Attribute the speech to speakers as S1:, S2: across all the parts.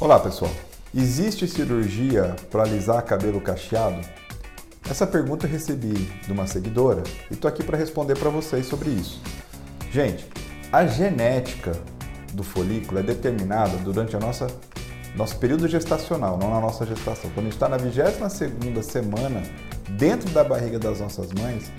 S1: Olá pessoal, existe cirurgia para alisar cabelo cacheado? Essa pergunta eu recebi de uma seguidora e estou aqui para responder para vocês sobre isso. Gente, a genética do folículo é determinada durante a nossa nosso período gestacional, não na nossa gestação. Quando a gente está na 22 semana, dentro da barriga das nossas mães,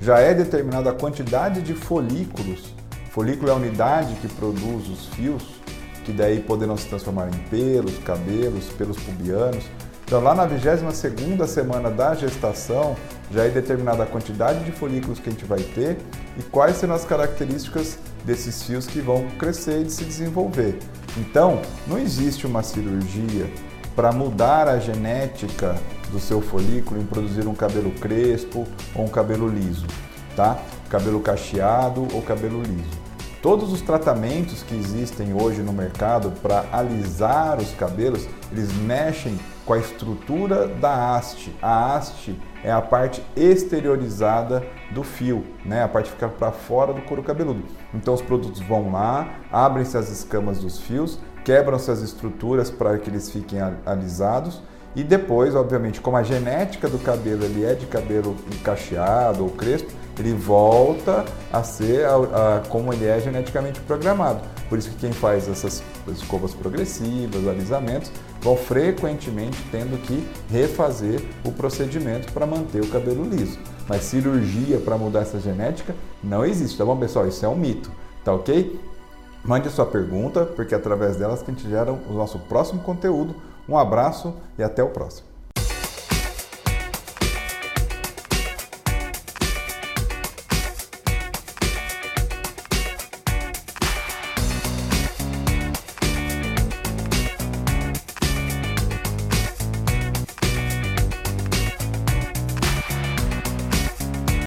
S1: já é determinada a quantidade de folículos. Folículo é a unidade que produz os fios, que daí poderão se transformar em pelos, cabelos, pelos pubianos. Então, lá na 22ª semana da gestação, já é determinada a quantidade de folículos que a gente vai ter e quais serão as características desses fios que vão crescer e se desenvolver. Então, não existe uma cirurgia para mudar a genética do seu folículo em produzir um cabelo crespo ou um cabelo liso, tá? Cabelo cacheado ou cabelo liso. Todos os tratamentos que existem hoje no mercado para alisar os cabelos, eles mexem com a estrutura da haste. A haste é a parte exteriorizada do fio, né? A parte que fica para fora do couro cabeludo. Então os produtos vão lá, abrem-se as escamas dos fios, quebram-se as estruturas para que eles fiquem alisados e depois, obviamente, como a genética do cabelo ele é de cabelo cacheado ou crespo, ele volta a ser a, a, como ele é geneticamente programado. Por isso que quem faz essas escovas progressivas, alisamentos, vão frequentemente tendo que refazer o procedimento para manter o cabelo liso. Mas cirurgia para mudar essa genética não existe, tá bom, pessoal? Isso é um mito, tá ok? Mande a sua pergunta, porque é através delas que a gente gera o nosso próximo conteúdo. Um abraço e até o próximo.